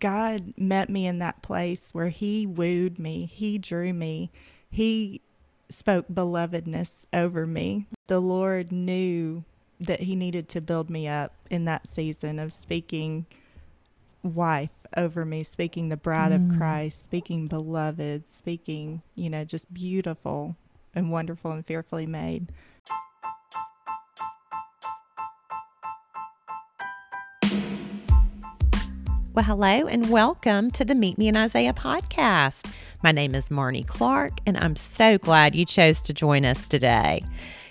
God met me in that place where He wooed me, He drew me, He spoke belovedness over me. The Lord knew that He needed to build me up in that season of speaking wife over me, speaking the bride Mm. of Christ, speaking beloved, speaking, you know, just beautiful and wonderful and fearfully made. Well, hello and welcome to the Meet Me in Isaiah podcast. My name is Marnie Clark, and I'm so glad you chose to join us today.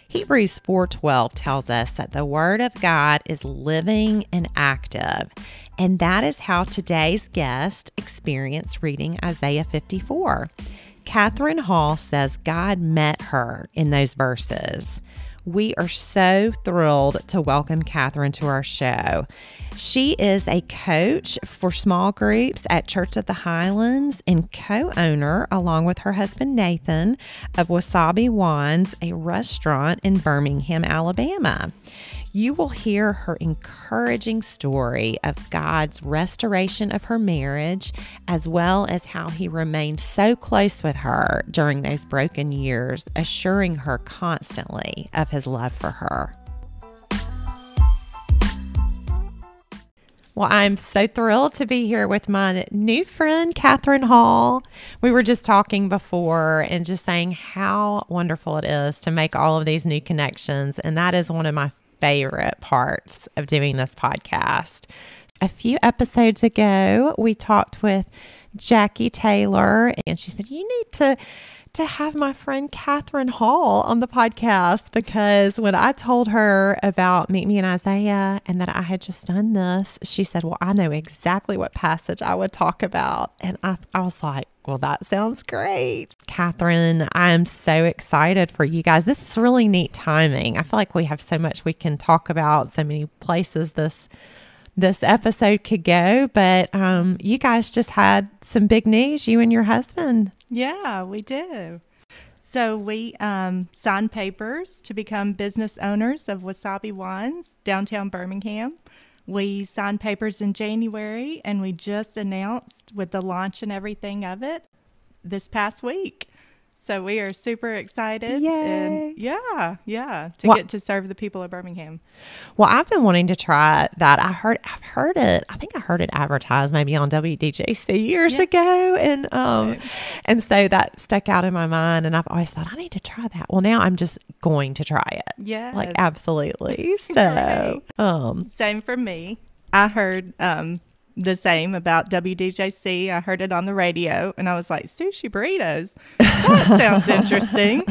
Hebrews 4:12 tells us that the word of God is living and active, and that is how today's guest experienced reading Isaiah 54. Kathryn Hall says God met her in those verses. We are so thrilled to welcome Kathryn to our show. She is a coach for small groups at Church of the Highlands and co owner, along with her husband Nathan, of Wasabi Juan's, a restaurant in Birmingham, Alabama. You will hear her encouraging story of God's restoration of her marriage, as well as how He remained so close with her during those broken years, assuring her constantly of His love for her. Well, I'm so thrilled to be here with my new friend, Kathryn Hall. We were just talking before and just saying how wonderful it is to make all of these new connections. And that is one of my favorite parts of doing this podcast. A few episodes ago, we talked with Jackie Taylor, and she said, You need to to have my friend Kathryn Hall on the podcast because when I told her about Meet Me in Isaiah and that I had just done this, she said, Well, I know exactly what passage I would talk about. And I, I was like, Well, that sounds great. Kathryn, I am so excited for you guys. This is really neat timing. I feel like we have so much we can talk about, so many places this this episode could go, but um, you guys just had some big news, you and your husband. Yeah, we do. So we um, signed papers to become business owners of Wasabi Juan's downtown Birmingham. We signed papers in January, and we just announced with the launch and everything of it this past week. So we are super excited. Yay. And yeah, yeah, to Well- get to serve the people of Birmingham. Well, I've been wanting to try that. I heard, I've heard it. I think I heard it advertised maybe on WDJC years Yeah. ago, and um, Right. and so that stuck out in my mind. And I've always thought I need to try that. Well, now I'm just going to try it. Yeah. Like absolutely. So, Great. um, Same for me. I heard um, the same about WDJC. I heard it on the radio and I was like, sushi burritos. That sounds interesting.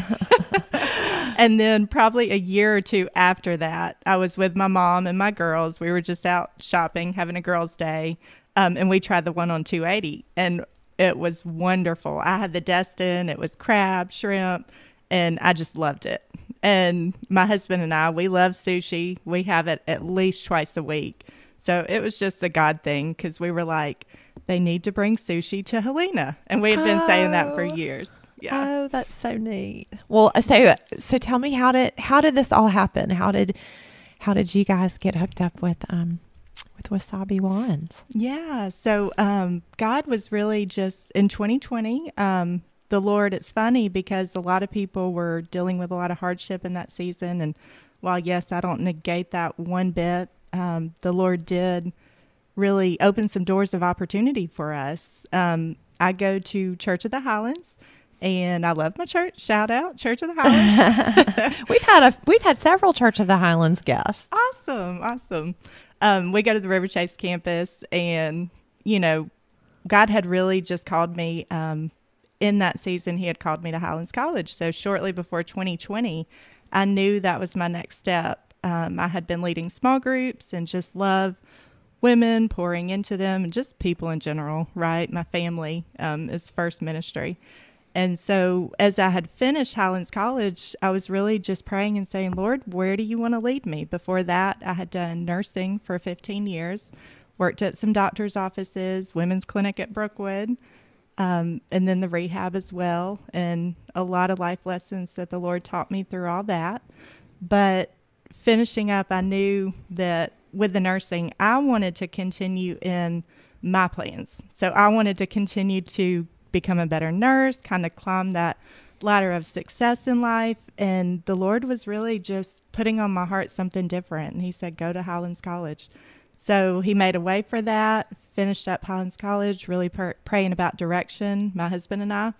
and then, probably a year or two after that, I was with my mom and my girls. We were just out shopping, having a girls' day. Um, and we tried the one on 280 and it was wonderful. I had the Destin, it was crab, shrimp, and I just loved it. And my husband and I, we love sushi. We have it at least twice a week. So it was just a God thing because we were like, they need to bring sushi to Helena. And we had been saying that for Oh. years. Yeah. oh, that's so neat. Well, so so tell me how did how did this all happen? How did how did you guys get hooked up with um with Wasabi Juan's? Yeah. So um, God was really just in 2020. Um, the Lord, it's funny because a lot of people were dealing with a lot of hardship in that season. And while, yes, I don't negate that one bit, um, the Lord did really open some doors of opportunity for us. Um, I go to Church of the Highlands. And I love my church. Shout out Church of the Highlands. we've had a we've had several Church of the Highlands guests. awesome awesome um, we go to the Riverchase campus and you know god had really just called me um, in that season he had called me to highlands college so shortly before 2020 i knew that was my next step um, i had been leading small groups and just love women pouring into them and just people in general right my family um, is first ministry and so, as I had finished Highlands College, I was really just praying and saying, Lord, where do you want to lead me? Before that, I had done nursing for 15 years, worked at some doctor's offices, women's clinic at Brookwood, um, and then the rehab as well, and a lot of life lessons that the Lord taught me through all that. But finishing up, I knew that with the nursing, I wanted to continue in my plans. So I wanted to continue to become a better nurse, kind of climb that ladder of success in life. And the Lord was really just putting on my heart something different. And He said, Go to Highlands College. So He made a way for that, finished up Highlands College, really per- praying about direction, my husband and I.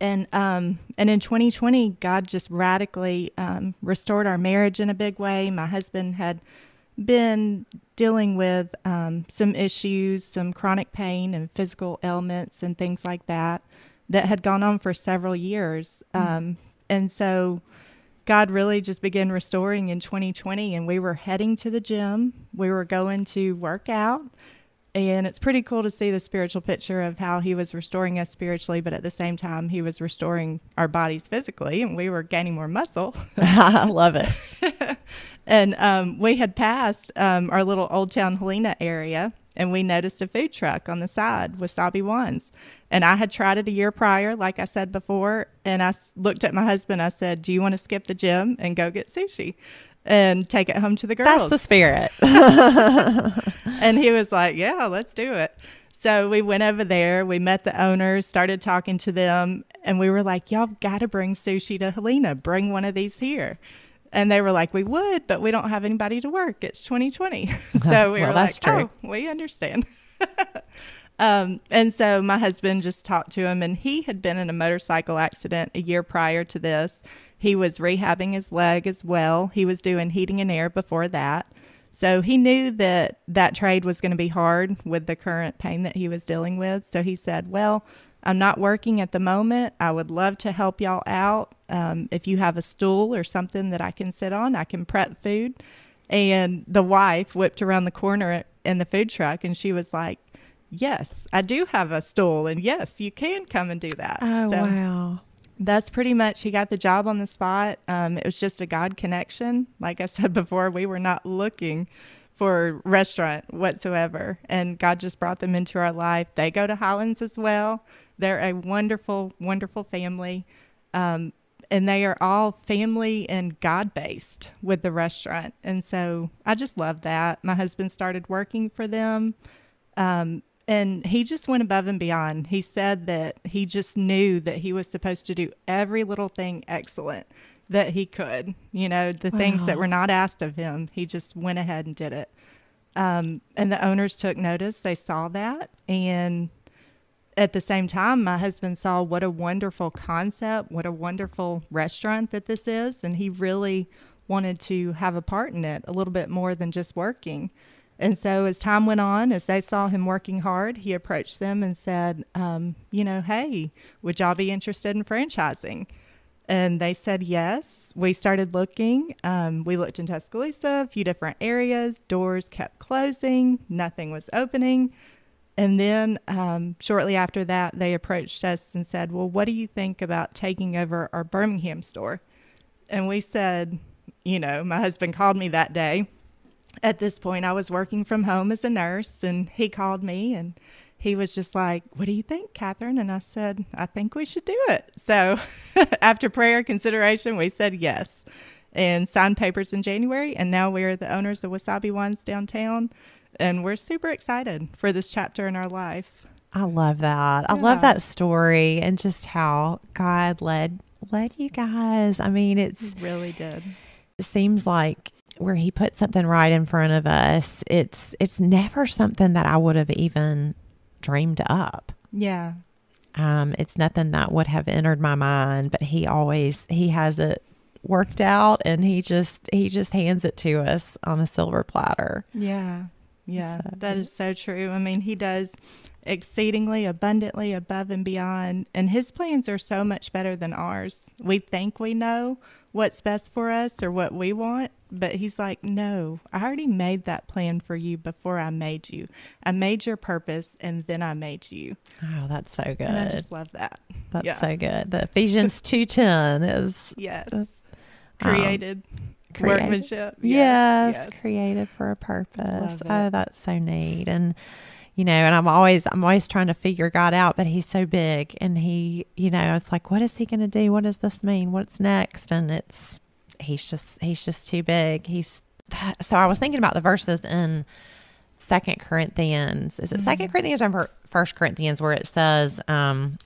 And um, and in 2020, God just radically um, restored our marriage in a big way. My husband had been dealing with um, some issues, some chronic pain and physical ailments and things like that that had gone on for several years. Mm-hmm. Um, and so God really just began restoring in 2020, and we were heading to the gym. We were going to work out. And it's pretty cool to see the spiritual picture of how he was restoring us spiritually, but at the same time, he was restoring our bodies physically, and we were gaining more muscle. I love it. and um, we had passed um, our little Old Town Helena area, and we noticed a food truck on the side, Wasabi Juan's. And I had tried it a year prior, like I said before. And I looked at my husband. I said, Do you want to skip the gym and go get sushi and take it home to the girls? That's the spirit. and he was like, Yeah, let's do it. So we went over there, we met the owners, started talking to them, and we were like, Y'all got to bring sushi to Helena. Bring one of these here. And they were like, we would, but we don't have anybody to work. It's 2020. so we well, were like, true. oh, we understand. um, and so my husband just talked to him, and he had been in a motorcycle accident a year prior to this. He was rehabbing his leg as well. He was doing heating and air before that. So he knew that that trade was going to be hard with the current pain that he was dealing with. So he said, Well, I'm not working at the moment. I would love to help y'all out. Um, if you have a stool or something that I can sit on, I can prep food. And the wife whipped around the corner in the food truck and she was like, Yes, I do have a stool. And yes, you can come and do that. Oh, so wow. That's pretty much, he got the job on the spot. Um, it was just a God connection. Like I said before, we were not looking for restaurant whatsoever. And God just brought them into our life. They go to Highlands as well. They're a wonderful, wonderful family. Um, and they are all family and God based with the restaurant. And so I just love that. My husband started working for them. Um, and he just went above and beyond. He said that he just knew that he was supposed to do every little thing excellent that he could. You know, the wow. things that were not asked of him, he just went ahead and did it. Um, and the owners took notice. They saw that. And at the same time, my husband saw what a wonderful concept, what a wonderful restaurant that this is. And he really wanted to have a part in it a little bit more than just working. And so, as time went on, as they saw him working hard, he approached them and said, um, You know, hey, would y'all be interested in franchising? And they said yes. We started looking. Um, we looked in Tuscaloosa, a few different areas. Doors kept closing, nothing was opening. And then um, shortly after that, they approached us and said, Well, what do you think about taking over our Birmingham store? And we said, You know, my husband called me that day. At this point, I was working from home as a nurse, and he called me and he was just like, What do you think, Kathryn? And I said, I think we should do it. So after prayer consideration, we said yes and signed papers in January. And now we're the owners of Wasabi Juan's downtown and we're super excited for this chapter in our life. I love that. Yeah. I love that story and just how God led led you guys. I mean, it's he really did. It seems like where he put something right in front of us, it's it's never something that I would have even dreamed up. Yeah. Um, it's nothing that would have entered my mind, but he always he has it worked out and he just he just hands it to us on a silver platter. Yeah. Yeah, so. that is so true. I mean, he does exceedingly abundantly above and beyond, and his plans are so much better than ours. We think we know what's best for us or what we want, but he's like, No, I already made that plan for you before I made you. I made your purpose and then I made you. Oh, that's so good. And I just love that. That's yeah. so good. The Ephesians 2:10 is Yes. created. Um, created. workmanship. Yes, yes, yes, created for a purpose. Oh, that's so neat. And you know, and I'm always I'm always trying to figure God out, but he's so big and he, you know, it's like what is he going to do? What does this mean? What's next? And it's he's just he's just too big. He's so I was thinking about the verses in Second Corinthians. Is it Second Corinthians or First Corinthians where it says, um,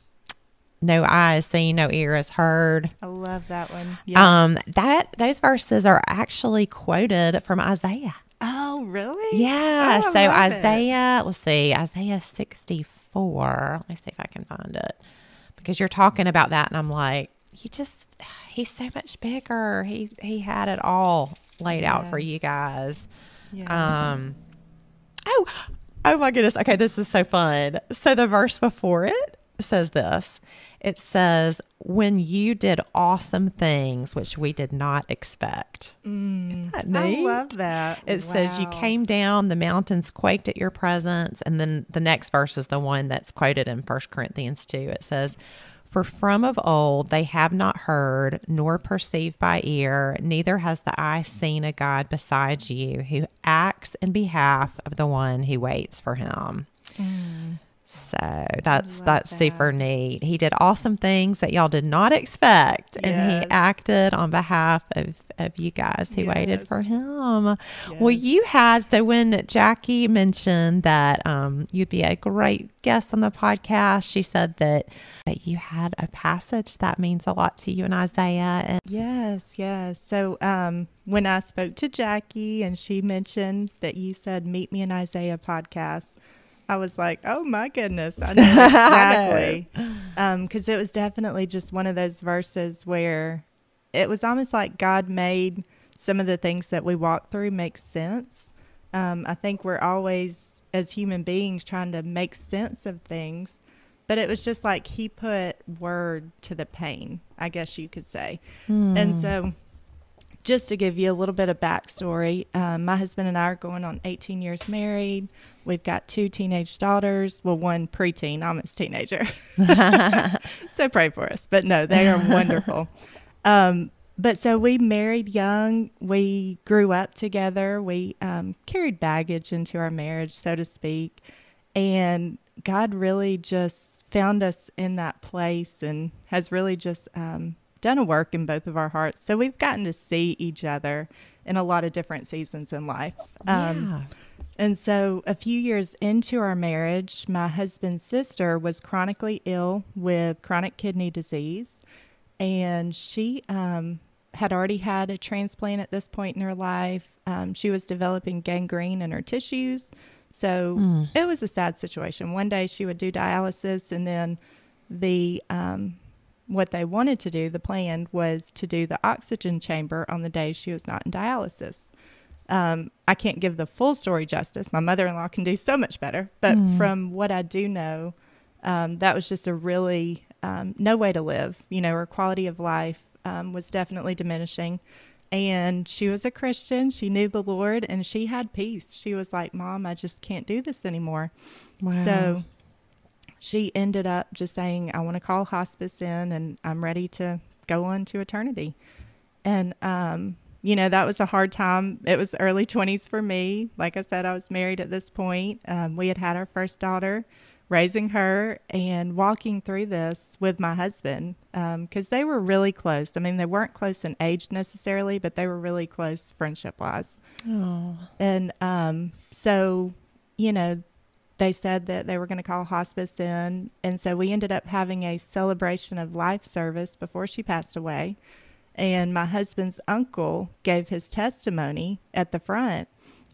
"No eye has seen, no ear is heard." I love that one. Yeah. Um, that those verses are actually quoted from Isaiah. oh, really? Yeah. Oh, so love it. Isaiah, let's see, Isaiah 64. Let me see if I can find it. Because you're talking about that and I'm like, you just he's so much bigger. He he had it all laid out for you guys. Yeah. Um Oh, oh my goodness. Okay, this is so fun. So the verse before it says this. It says, "When you did awesome things which we did not expect." Mm. I love that. It says you came down, the mountains quaked at your presence, and then the next verse is the one that's quoted in First Corinthians 2. It says, "For from of old they have not heard, nor perceived by ear, neither has the eye seen a God besides you, who acts in behalf of the one who waits for him." So that's that's super neat. He did awesome things that y'all did not expect, and he acted on behalf of, of you guys who waited for Yes. him. Well, you had so when Jackie mentioned that um, you'd be a great guest on the podcast, she said that that you had a passage that means a lot to you in Isaiah, and Yes, yes. So um, when I spoke to Jackie and she mentioned that you said "Meet Me in Isaiah" podcast, I was like, "Oh my goodness, I know exactly," because it was definitely just one of those verses where it was almost like God made some of the things that we walk through make sense. Um, I think we're always, as human beings, trying to make sense of things. But it was just like he put word to the pain, I guess you could say. And so, just to give you a little bit of backstory, um, my husband and I are going on 18 years married. We've got two teenage daughters. Well, one preteen, almost teenager. so pray for us. But no, they are wonderful. Um, but so we married young. We grew up together. We um, carried baggage into our marriage, so to speak. And God really just found us in that place and has really just um, done a work in both of our hearts. So we've gotten to see each other in a lot of different seasons in life. Um, yeah. and so, a few years into our marriage, my husband's sister was chronically ill with chronic kidney disease. And she um, had already had a transplant at this point in her life. Um, she was developing gangrene in her tissues. So, it was a sad situation. One day she would do dialysis, and then the um, what they wanted to do, the plan was to do the oxygen chamber on the day she was not in dialysis um, I can't give the full story justice. My mother in law can do so much better. But from what I do know, um, that was just a really um, no way to live. You know, her quality of life um, was definitely diminishing. And she was a Christian. She knew the Lord and she had peace. She was like, Mom, I just can't do this anymore. Wow. So she ended up just saying, I want to call hospice in and I'm ready to go on to eternity. And, um, you know, that was a hard time. It was early 20s for me. Like I said, I was married at this point. Um, we had had our first daughter, raising her and walking through this with my husband because they were really close. I mean, they weren't close in age necessarily, but they were really close friendship wise. Oh. And um, so, you know, they said that they were going to call hospice in. And so we ended up having a celebration of life service before she passed away. And my husband's uncle gave his testimony at the front.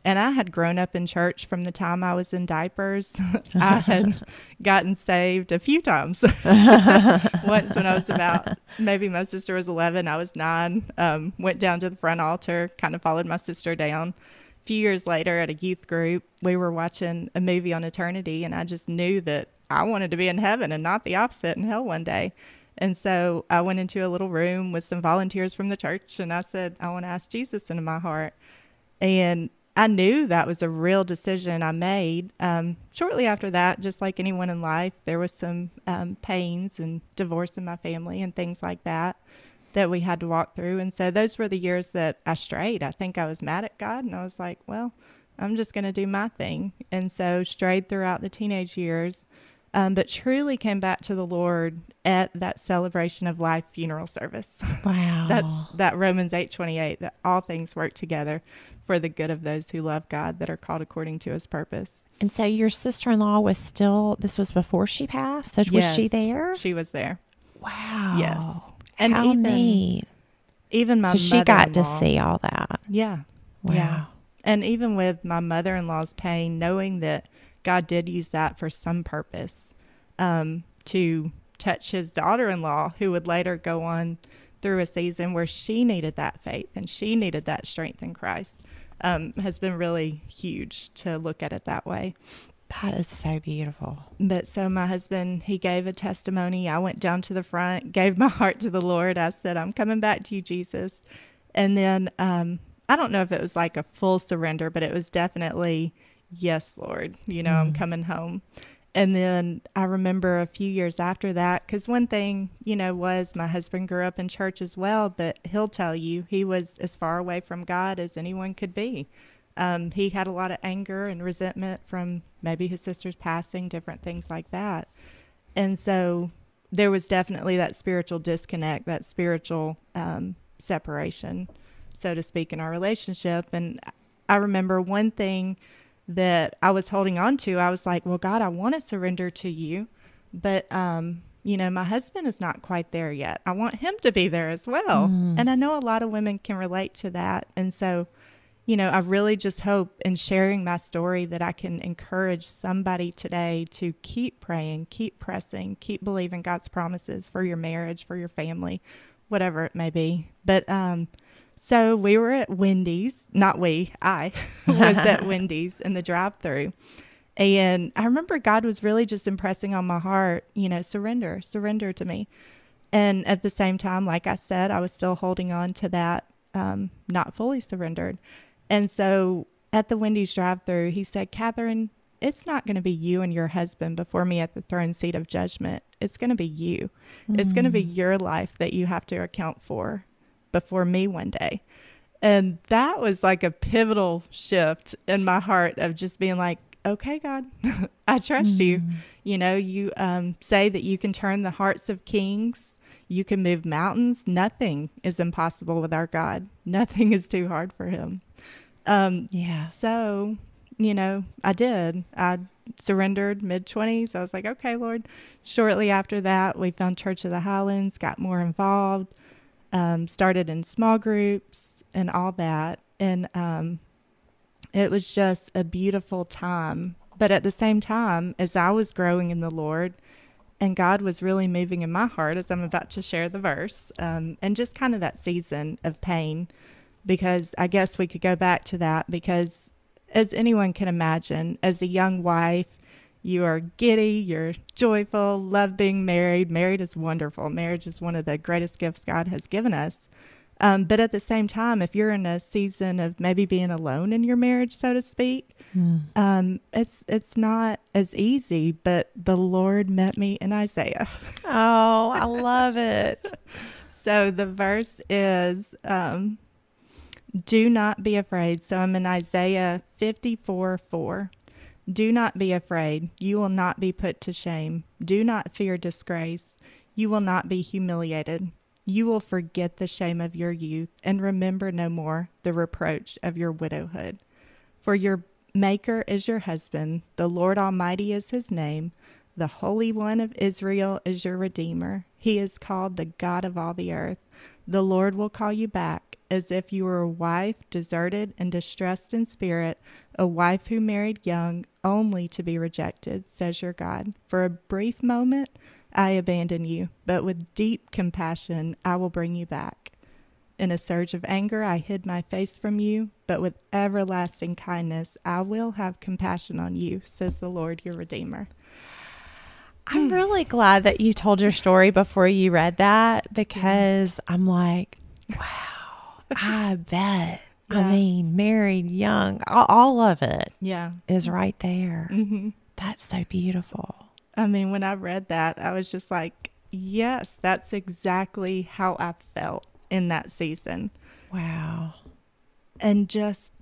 And I had grown up in church from the time I was in diapers. I had gotten saved a few times. Once when I was about, maybe my sister was 11, I was nine. Um, went down to the front altar, kind of followed my sister down. A few years later at a youth group, we were watching a movie on eternity, and I just knew that I wanted to be in heaven and not the opposite in hell one day. And so I went into a little room with some volunteers from the church, and I said, I want to ask Jesus into my heart. And I knew that was a real decision I made. Um, shortly after that, just like anyone in life, there was some um, pains and divorce in my family and things like that that we had to walk through. And so those were the years that I strayed. I think I was mad at God, and I was like, well, I'm just going to do my thing. And so strayed throughout the teenage years, um, but truly came back to the Lord at that celebration of life funeral service. Wow. That's that Romans eight twenty eight that all things work together for the good of those who love God that are called according to his purpose. And so your sister in law was still, this was before she passed. So was she there? She was there. Wow. Yes. And How even, neat. even my So she got to see all that. Yeah. Wow. Yeah. And even with my mother in law's pain, knowing that God did use that for some purpose um, to touch his daughter in law, who would later go on through a season where she needed that faith and she needed that strength in Christ, um, has been really huge to look at it that way. That is so beautiful. But so my husband, he gave a testimony. I went down to the front, gave my heart to the Lord. I said, I'm coming back to you, Jesus. And then um, I don't know if it was like a full surrender, but it was definitely, yes, Lord, you know, I'm coming home. And then I remember a few years after that, because one thing, you know, was my husband grew up in church as well, but he'll tell you he was as far away from God as anyone could be. Um, he had a lot of anger and resentment from maybe his sister's passing, different things like that. And so there was definitely that spiritual disconnect, that spiritual um, separation, so to speak, in our relationship. And I remember one thing that I was holding on to. I was like, well, God, I want to surrender to you, but, um, you know, my husband is not quite there yet. I want him to be there as well. And I know a lot of women can relate to that. And so, you know, I really just hope in sharing my story that I can encourage somebody today to keep praying, keep pressing, keep believing God's promises for your marriage, for your family, whatever it may be. But um, so we were at Wendy's, not we, I was at Wendy's in the drive through. And I remember God was really just impressing on my heart, you know, surrender, surrender to me. And at the same time, like I said, I was still holding on to that, um, not fully surrendered. And so at the Wendy's drive through, he said, Kathryn, it's not going to be you and your husband before me at the throne seat of judgment. It's going to be you. It's going to be your life that you have to account for before me one day. And that was like a pivotal shift in my heart of just being like, okay, God, I trust you. You know, you um, say that you can turn the hearts of kings, you can move mountains. Nothing is impossible with our God, nothing is too hard for him. Um, Yeah. So, you know, I did. I surrendered mid 20s. I was like, okay, Lord. Shortly after that, we found Church of the Highlands, got more involved, um, started in small groups and all that. And um, it was just a beautiful time. But at the same time, as I was growing in the Lord, and God was really moving in my heart as I'm about to share the verse, um, and just kind of that season of pain, because I guess we could go back to that because, as anyone can imagine, as a young wife, you are giddy, you're joyful, love being married. Married is wonderful. Marriage is one of the greatest gifts God has given us. Um, but at the same time, if you're in a season of maybe being alone in your marriage, so to speak, um, it's it's not as easy. But the Lord met me in Isaiah. Oh, I love it. So the verse is, um, "Do not be afraid." So I'm in Isaiah 54 4. Do not be afraid. You will not be put to shame. Do not fear disgrace. You will not be humiliated. You will forget the shame of your youth and remember no more the reproach of your widowhood. For your Maker is your husband, the Lord Almighty is his name, the Holy One of Israel is your Redeemer. He is called the God of all the earth. The Lord will call you back as if you were a wife deserted and distressed in spirit, a wife who married young only to be rejected, says your God. For a brief moment I abandon you, but with deep compassion I will bring you back. In a surge of anger, I hid my face from you, but with everlasting kindness, I will have compassion on you, says the Lord your Redeemer. I'm really glad that you told your story before you read that because I'm like, wow, I bet. I mean, married, young, all, all of it Yeah. is right there. hmm That's so beautiful. I mean, when I read that, I was just like, yes, that's exactly how I felt in that season. Wow. And just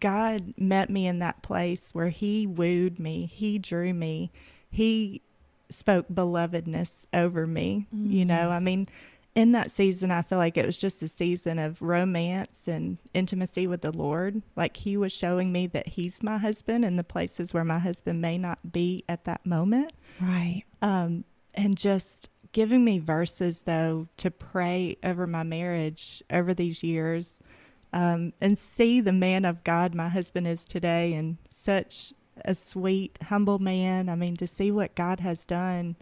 God met me in that place where He wooed me, He drew me, He spoke belovedness over me. You know, I mean, in that season, I feel like it was just a season of romance and intimacy with the Lord. Like He was showing me that He's my husband in the places where my husband may not be at that moment. Right. Um, and just giving me verses, though, to pray over my marriage over these years um, and see the man of God my husband is today and such a sweet, humble man. I mean, to see what God has done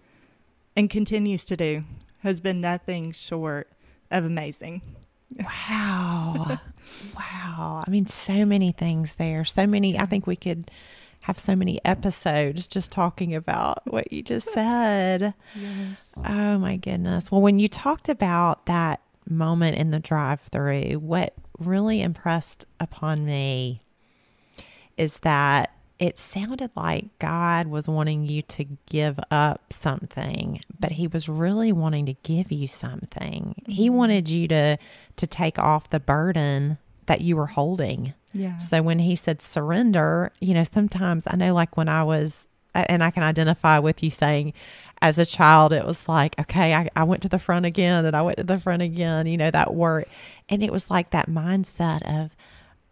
and continues to do has been nothing short of amazing. Wow. wow. I mean, so many things there. So many. I think we could have so many episodes just talking about what you just said. Yes. Oh, my goodness. Well, when you talked about that moment in the drive through, what really impressed upon me is that it sounded like God was wanting you to give up something, but he was really wanting to give you something. He Mm-hmm. wanted you to to take off the burden that you were holding. Yeah. So when he said surrender, you know, sometimes I know like when I was and I can identify with you saying as a child it was like, okay, I, I went to the front again and I went to the front again, you know, that word. And it was like that mindset of,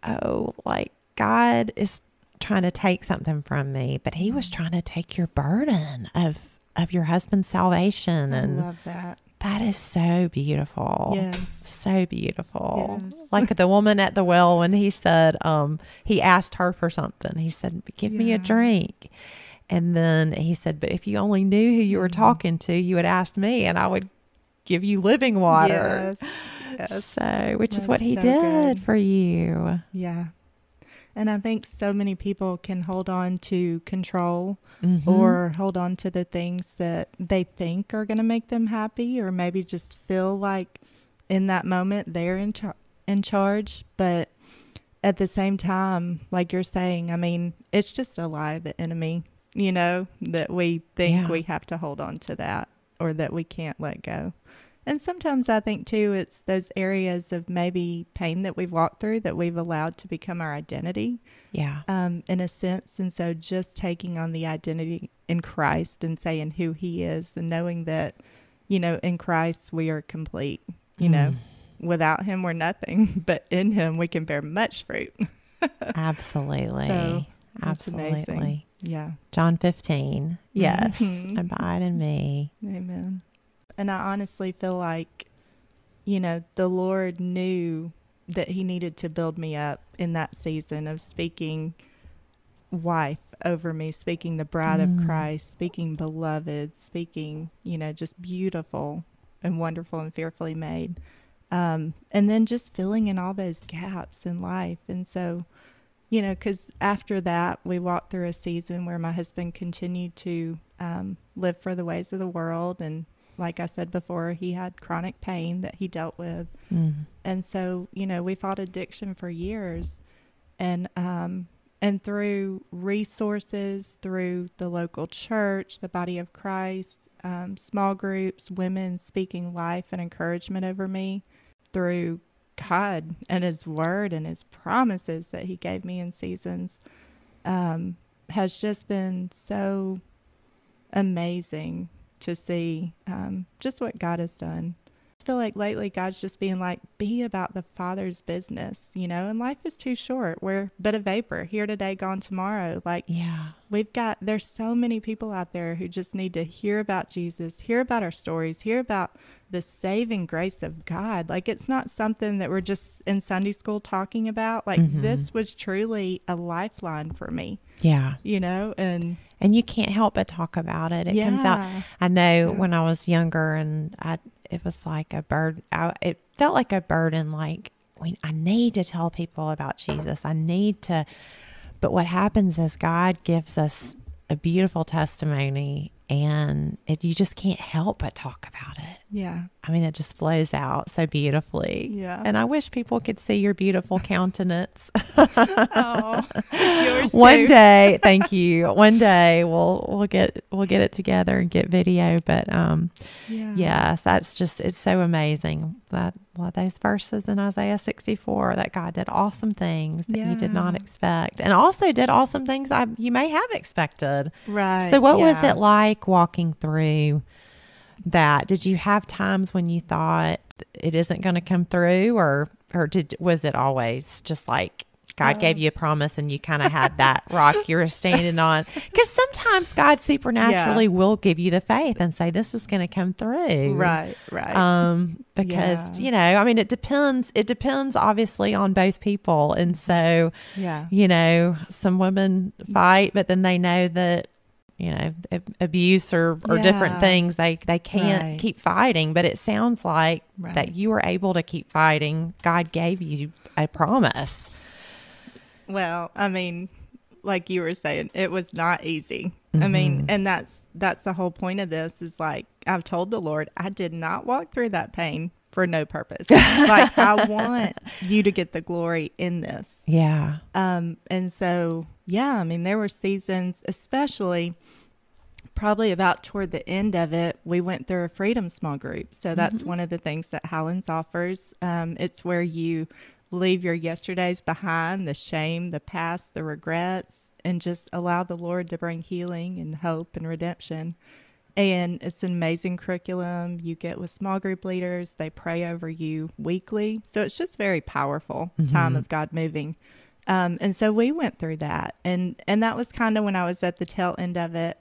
oh, like God is trying to take something from me, but he was trying to take your burden of of your husband's salvation I and love that. that is so beautiful. Yes. So beautiful. Yes. Like the woman at the well when he said, um, he asked her for something. He said, Give me a drink. And then he said, But if you only knew who you were Mhm. talking to, you would ask me and I would give you living water. Yes. Yes. So, which is That's what he so did good. for you. Yeah. And I think so many people can hold on to control Mhm. or hold on to the things that they think are going to make them happy or maybe just feel like in that moment they're in char- in charge but at the same time like you're saying I mean it's just a lie the enemy you know that we think Yeah. we have to hold on to that or that we can't let go and sometimes I think too it's those areas of maybe pain that we've walked through that we've allowed to become our identity yeah. um, in a sense. And so just taking on the identity in Christ and saying who he is and knowing that, you know, in Christ we are complete. You know, Mm. without him we're nothing, but in him we can bear much fruit. Absolutely. So, Absolutely. amazing. Yeah. John 15. Yes. Mhm. Abide in me. Amen. And I honestly feel like, you know, the Lord knew that He needed to build me up in that season of speaking wife over me, speaking the bride Mm. of Christ, speaking beloved, speaking, you know, just beautiful and wonderful and fearfully made. Um, and then just filling in all those gaps in life. And so, you know, because after that, we walked through a season where my husband continued to um, live for the ways of the world. And like I said before, he had chronic pain that he dealt with. Mm. And so, you know, we fought addiction for years. And, um, and through resources, through the local church, the body of Christ, um, small groups, women speaking life and encouragement over me, through God and His Word and His promises that He gave me in seasons, um, has just been so amazing to see um, just what God has done. I feel like lately God's just being like, be about the Father's business, you know, and life is too short. We're but a vapor, here today, gone tomorrow. Like, Yeah. we've got, there's so many people out there who just need to hear about Jesus, hear about our stories, hear about the saving grace of God. Like, it's not something that we're just in Sunday school talking about. Like, Mhm. this was truly a lifeline for me, Yeah. you know, and And you can't help but talk about it. It comes out. I know Yeah. when I was younger and I, it was like a bird. I, it felt like a burden. Like we, I need to tell people about Jesus. I need to. But what happens is God gives us a beautiful testimony, and it, you just can't help but talk about it. Yeah, I mean, it just flows out so beautifully. Yeah. And I wish people could see your beautiful countenance. oh, One day, thank you. One day we'll we'll get we'll get it together and get video. But um, Yeah. yes, that's just it's so amazing that well, those verses in Isaiah sixty four that God did awesome things that you did not expect, and also did awesome things I you may have expected. Right. So, what was it like walking through that. Did you have times when you thought it isn't going to come through, or or did was it always just like God gave you a promise and you kind of had that rock you were standing on? Because sometimes God supernaturally will give you the faith and say this is going to come through, Right, right. um because Yeah. you know i mean it depends it depends obviously on both people and so yeah. you know some women fight but then they know that you know abuse or, or different things they they can't Right. keep fighting but it sounds like Right. that you were able to keep fighting god gave you a promise Well, I mean, like you were saying, it was not easy. I mean, mm-hmm. and that's that's the whole point of this is like I've told the Lord I did not walk through that pain for no purpose. like I want you to get the glory in this. yeah Um and so yeah, I mean there were seasons especially probably about toward the end of it, we went through a freedom small group. So that's one of the things that Highlands offers. Um, it's where you leave your yesterdays behind, the shame, the past, the regrets, and just allow the Lord to bring healing and hope and redemption. And it's an amazing curriculum. You get with small group leaders, they pray over you weekly. So it's just very powerful time of God moving. Um, and so we went through that. And, and that was kind of when I was at the tail end of it.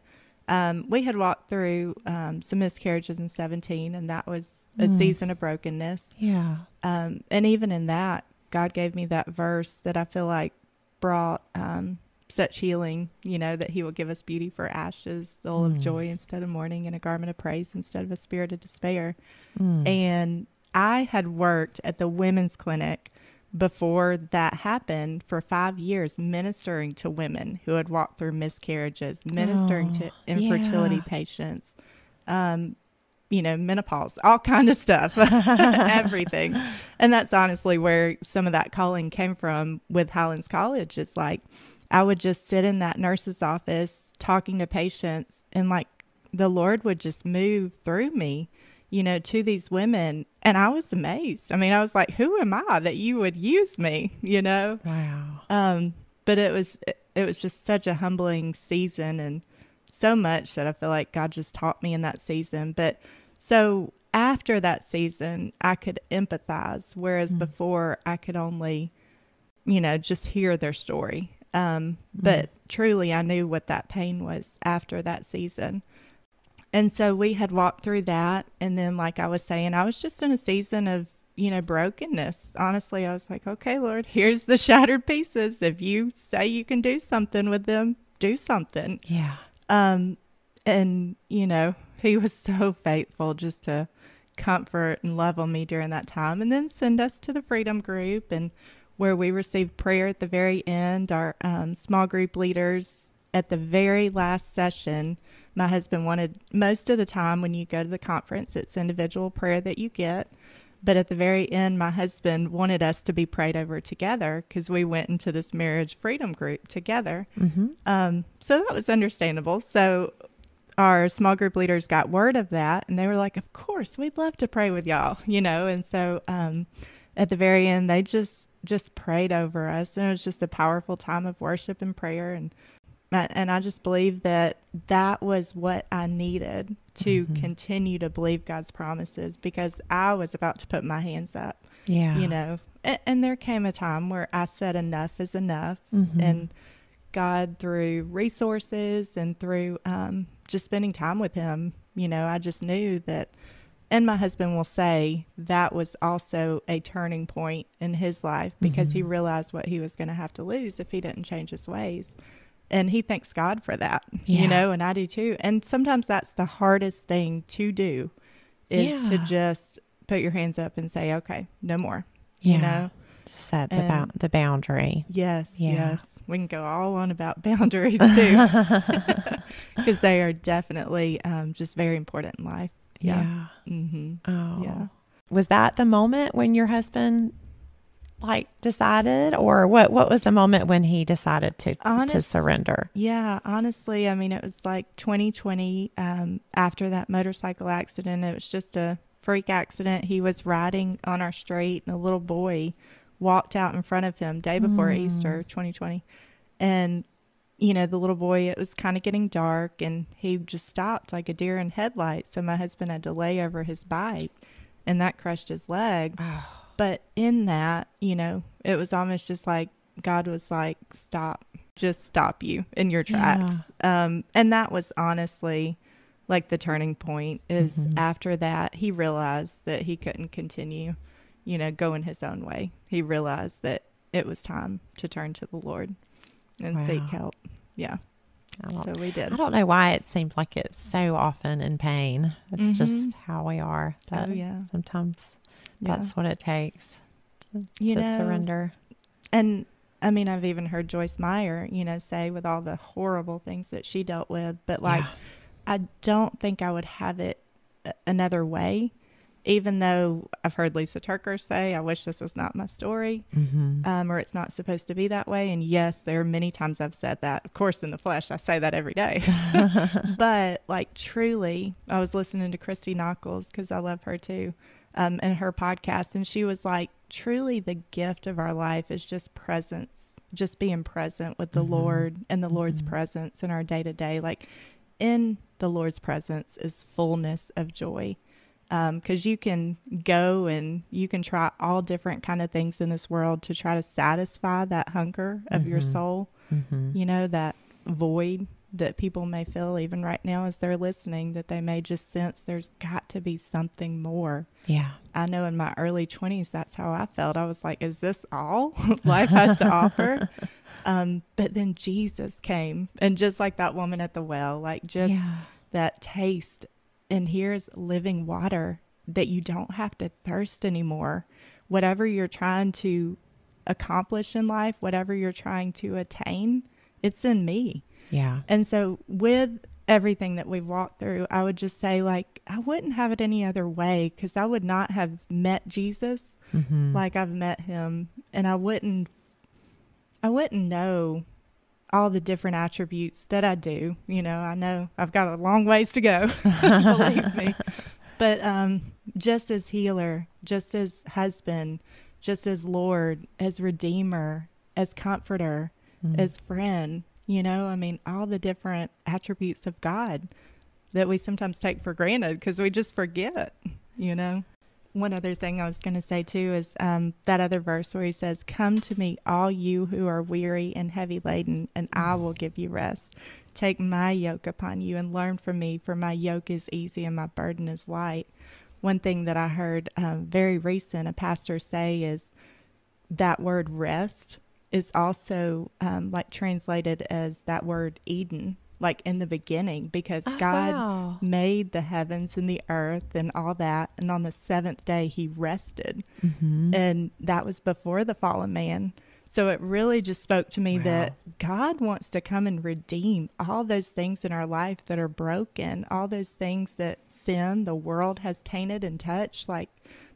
Um, we had walked through um, some miscarriages in 17, and that was a season of brokenness. yeah Um, and even in that, God gave me that verse that I feel like brought um, such healing, you know, that He will give us beauty for ashes, the oil of joy instead of mourning, and a garment of praise instead of a spirit of despair. And I had worked at the women's clinic before that happened for five years, ministering to women who had walked through miscarriages, ministering Oh, to infertility yeah. patients, um, you know, menopause, all kind of stuff, everything. And that's honestly where some of that calling came from with Highlands College. It's like I would just sit in that nurse's office talking to patients, and like the Lord would just move through me, you know, to these women. And I was amazed. I mean, I was like, who am I that you would use me, you know? wow Um, but it was it was just such a humbling season and so much that I feel like God just taught me in that season. But so after that season, I could empathize, whereas before I could only, you know, just hear their story. Um, but truly, I knew what that pain was after that season. And so we had walked through that. And then, like I was saying, I was just in a season of, you know, brokenness. Honestly, I was like, okay, Lord, here's the shattered pieces. If you say you can do something with them, do something. yeah Um, and, you know, he was so faithful just to comfort and love on me during that time and then send us to the freedom group and where we received prayer at the very end our um, small group leaders at the very last session my husband wanted most of the time when you go to the conference it's individual prayer that you get but at the very end my husband wanted us to be prayed over together because we went into this marriage freedom group together mm-hmm. um, so that was understandable. So our small group leaders got word of that and they were like, Of course, we'd love to pray with y'all, you know. And so um, at the very end they just just prayed over us. And it was just a powerful time of worship and prayer. And and I just believe that that was what I needed to continue to believe God's promises because I was about to put my hands up yeah. you know. And, and there came a time where i said enough is enough. Mhm. and god through resources and through um, just spending time with him you know i just knew that and my husband will say that was also a turning point in his life because he realized what he was going to have to lose if he didn't change his ways. And he thanks god for that Yeah. you know and i do too. And sometimes that's the hardest thing to do is to just put your hands up and say okay no more yeah. you know set the, And- the boundary. Yes Yeah. yes. We can go all on about boundaries too. Because they are definitely um, just very important in life yeah, hmm Oh. Yeah. Was that the moment when your husband like decided or what what was the moment when he decided to to surrender? yeah honestly i mean it was like 2020 um, after that motorcycle accident it was just a freak accident he was riding on our street and a little boy walked out in front of him day before easter 2020 and you know, the little boy, it was kind of getting dark and he just stopped like a deer in headlights. So my husband had to lay over his bike and that crushed his leg. But in that, you know, it was almost just like God was like, stop, just stop you in your tracks. Um, and that was honestly like the turning point is Mhm. after that, he realized that he couldn't continue, you know, going his own way. He realized that it was time to turn to the Lord and seek help. Yeah. So we did. I don't know why it seems like it's so often in pain. It's Mhm. just how we are. That Oh, yeah. Sometimes Yeah. that's what it takes to, You to know, surrender. And I mean, I've even heard Joyce Meyer, you know, say with all the horrible things that she dealt with, but like, Yeah. I don't think I would have it another way, even though I've heard Lysa TerKeurst say, I wish this was not my story, Mm-hmm. um, or it's not supposed to be that way. And yes, there are many times I've said that. Of course, in the flesh, I say that every day. but like, truly, I was listening to Christy Nockels because I love her too, um, and her podcast, and she was like, truly, the gift of our life is just presence, just being present with the Mhm. Lord and the Lord's Mhm. presence in our day to day. Like, in the Lord's presence is fullness of joy. Because you can go and you can try all different kind of things in this world to try to satisfy that hunger of your Mhm. soul Mm-hmm. you know, that void that people may feel even right now as they're listening, that they may just sense there's got to be something more. Yeah. I know in my early 20s, that's how I felt. I was like, is this all life has to offer? Um, but then Jesus came, and just like that woman at the well, like just yeah. that taste. And here's living water that you don't have to thirst anymore. Whatever you're trying to accomplish in life, whatever you're trying to attain, it's in me. Yeah. And so, with everything that we've walked through, I would just say, like, I wouldn't have it any other way because I would not have met Jesus Mm-hmm. like I've met him, and I wouldn't, I wouldn't know all the different attributes that I do. You know, I know I've got a long ways to go, believe me. But um, just as healer, just as husband, just as Lord, as Redeemer, as Comforter, Mm-hmm. as friend, you know, I mean, all the different attributes of God that we sometimes take for granted because we just forget, you know. One other thing I was going to say too is um, that other verse where he says, Come to me, all you who are weary and heavy laden, and I will give you rest. Take my yoke upon you and learn from me, for my yoke is easy and my burden is light. One thing that I heard um, very recent a pastor say is that word rest is also um, like translated as that word Eden, like in the beginning, because Oh, God wow. made the heavens and the earth and all that. And on the seventh day, he rested. Mm-hmm. And that was before the fallen man. So it really just spoke to me Wow. that God wants to come and redeem all those things in our life that are broken, all those things that sin, the world has tainted and touched. Like,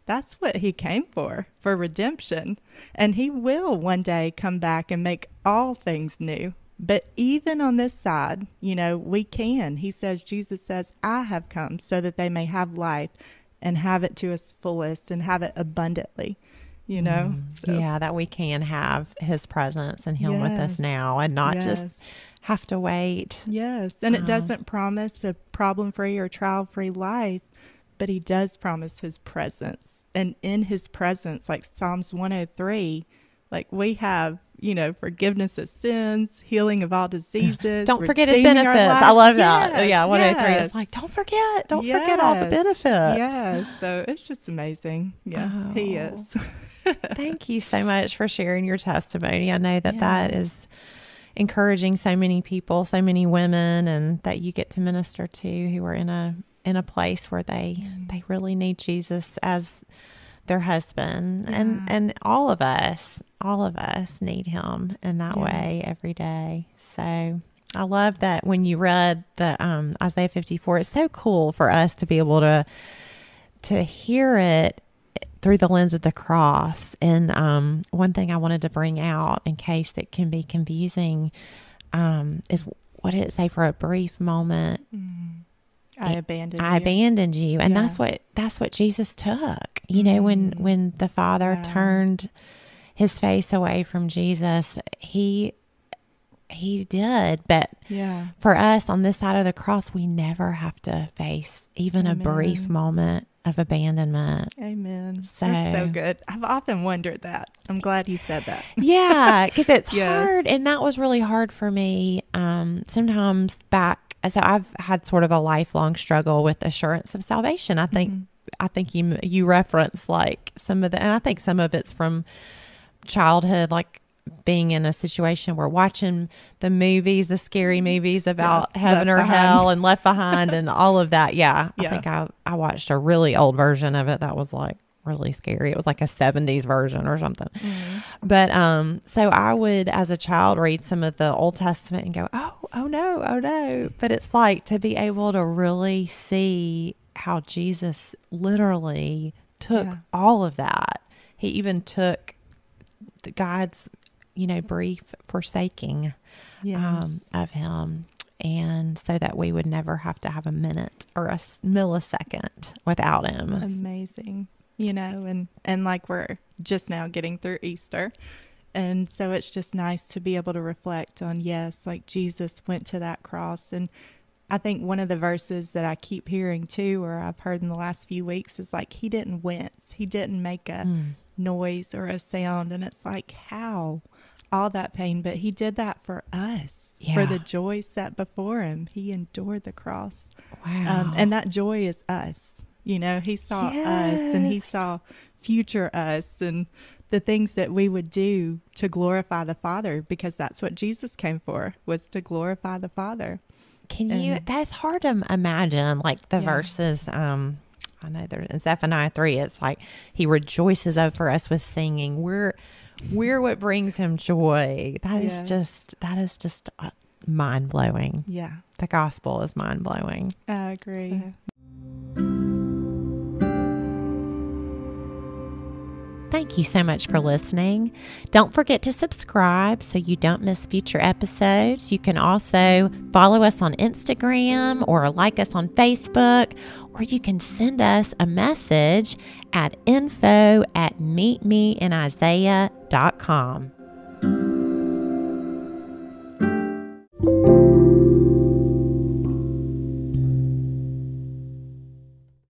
that's what he came for, for redemption. And he will one day come back and make all things new. But even on this side, you know, we can. He says, Jesus says, I have come so that they may have life and have it to its fullest and have it abundantly, you know? So, Mm, Yeah, that we can have his presence and him with us now and not just have to wait. Yes, and it doesn't promise a problem free or trial free life, but he does promise his presence. And in his presence, like Psalms 103, like we have, you know, forgiveness of sins, healing of all diseases. Don't forget his benefits. I love that. Yes, yeah, 103. yes. It's like, don't forget. Don't forget all the benefits. Yes, so it's just amazing. Yeah, he Oh. is. Thank you so much for sharing your testimony. I know that that Yes. is encouraging so many people, so many women, and that you get to minister to who are in a in a place where they Mm. they really need Jesus as their husband, and Yeah. and all of us, all of us need Him in that way every day. So. I love that when you read the um, Isaiah 54, it's so cool for us to be able to to hear it through the lens of the cross. And um, one thing I wanted to bring out in case it can be confusing um, is what did it say for a brief moment? I abandoned I you. abandoned you, and that's what that's what Jesus took. You know, when Mm. when the Father Wow. turned his face away from Jesus, he he did. But Yeah. for us on this side of the cross, we never have to face even a brief moment of abandonment. Amen. That's So- so good. I've often wondered that. I'm glad you said that. yeah, because it's Yes. hard, and that was really hard for me. Um, sometimes back, so I've had sort of a lifelong struggle with assurance of salvation. I think, Mhm. I think you you reference like some of the, and I think some of it's from childhood, like being in a situation where watching the movies, the scary movies about Yeah, heaven or Behind. hell and left behind and all of that. Yeah, I think I I watched a really old version of it that was like really scary. It was like a 70s version or something. Mhm. But um, so I would, as a child, read some of the Old Testament and go, "Oh, oh no, oh no!" But it's like to be able to really see how Jesus literally took Yeah. all of that. He even took the God's, you know, brief forsaking Yes. um, of Him, and so that we would never have to have a minute or a millisecond without Him. amazing you know and and like we're just now getting through easter. And so it's just nice to be able to reflect on yes like jesus went to that cross. And i think one of the verses that i keep hearing too or i've heard in the last few weeks is like he didn't wince. He didn't make a Mm. noise or a sound. And it's like how? All that pain. But he did that for us for the joy set before him. He endured the cross. Wow. um, and that joy is us. You know, he saw us and he saw future us and the things that we would do to glorify the Father because that's what Jesus came for was to glorify the Father. Can you? And- That's hard to imagine. Like the Yeah. verses. Um, I know there's in Zephaniah three. It's like he rejoices over us with singing. We're we're what brings him joy. That is Yes. just that is just uh, mind blowing. Yeah, The gospel is mind blowing. I agree. Thank you so much for listening. Don't forget to subscribe so you don't miss future episodes. You can also follow us on Instagram or like us on Facebook, or you can send us a message at info at meetmeinisaiah.com. Thank you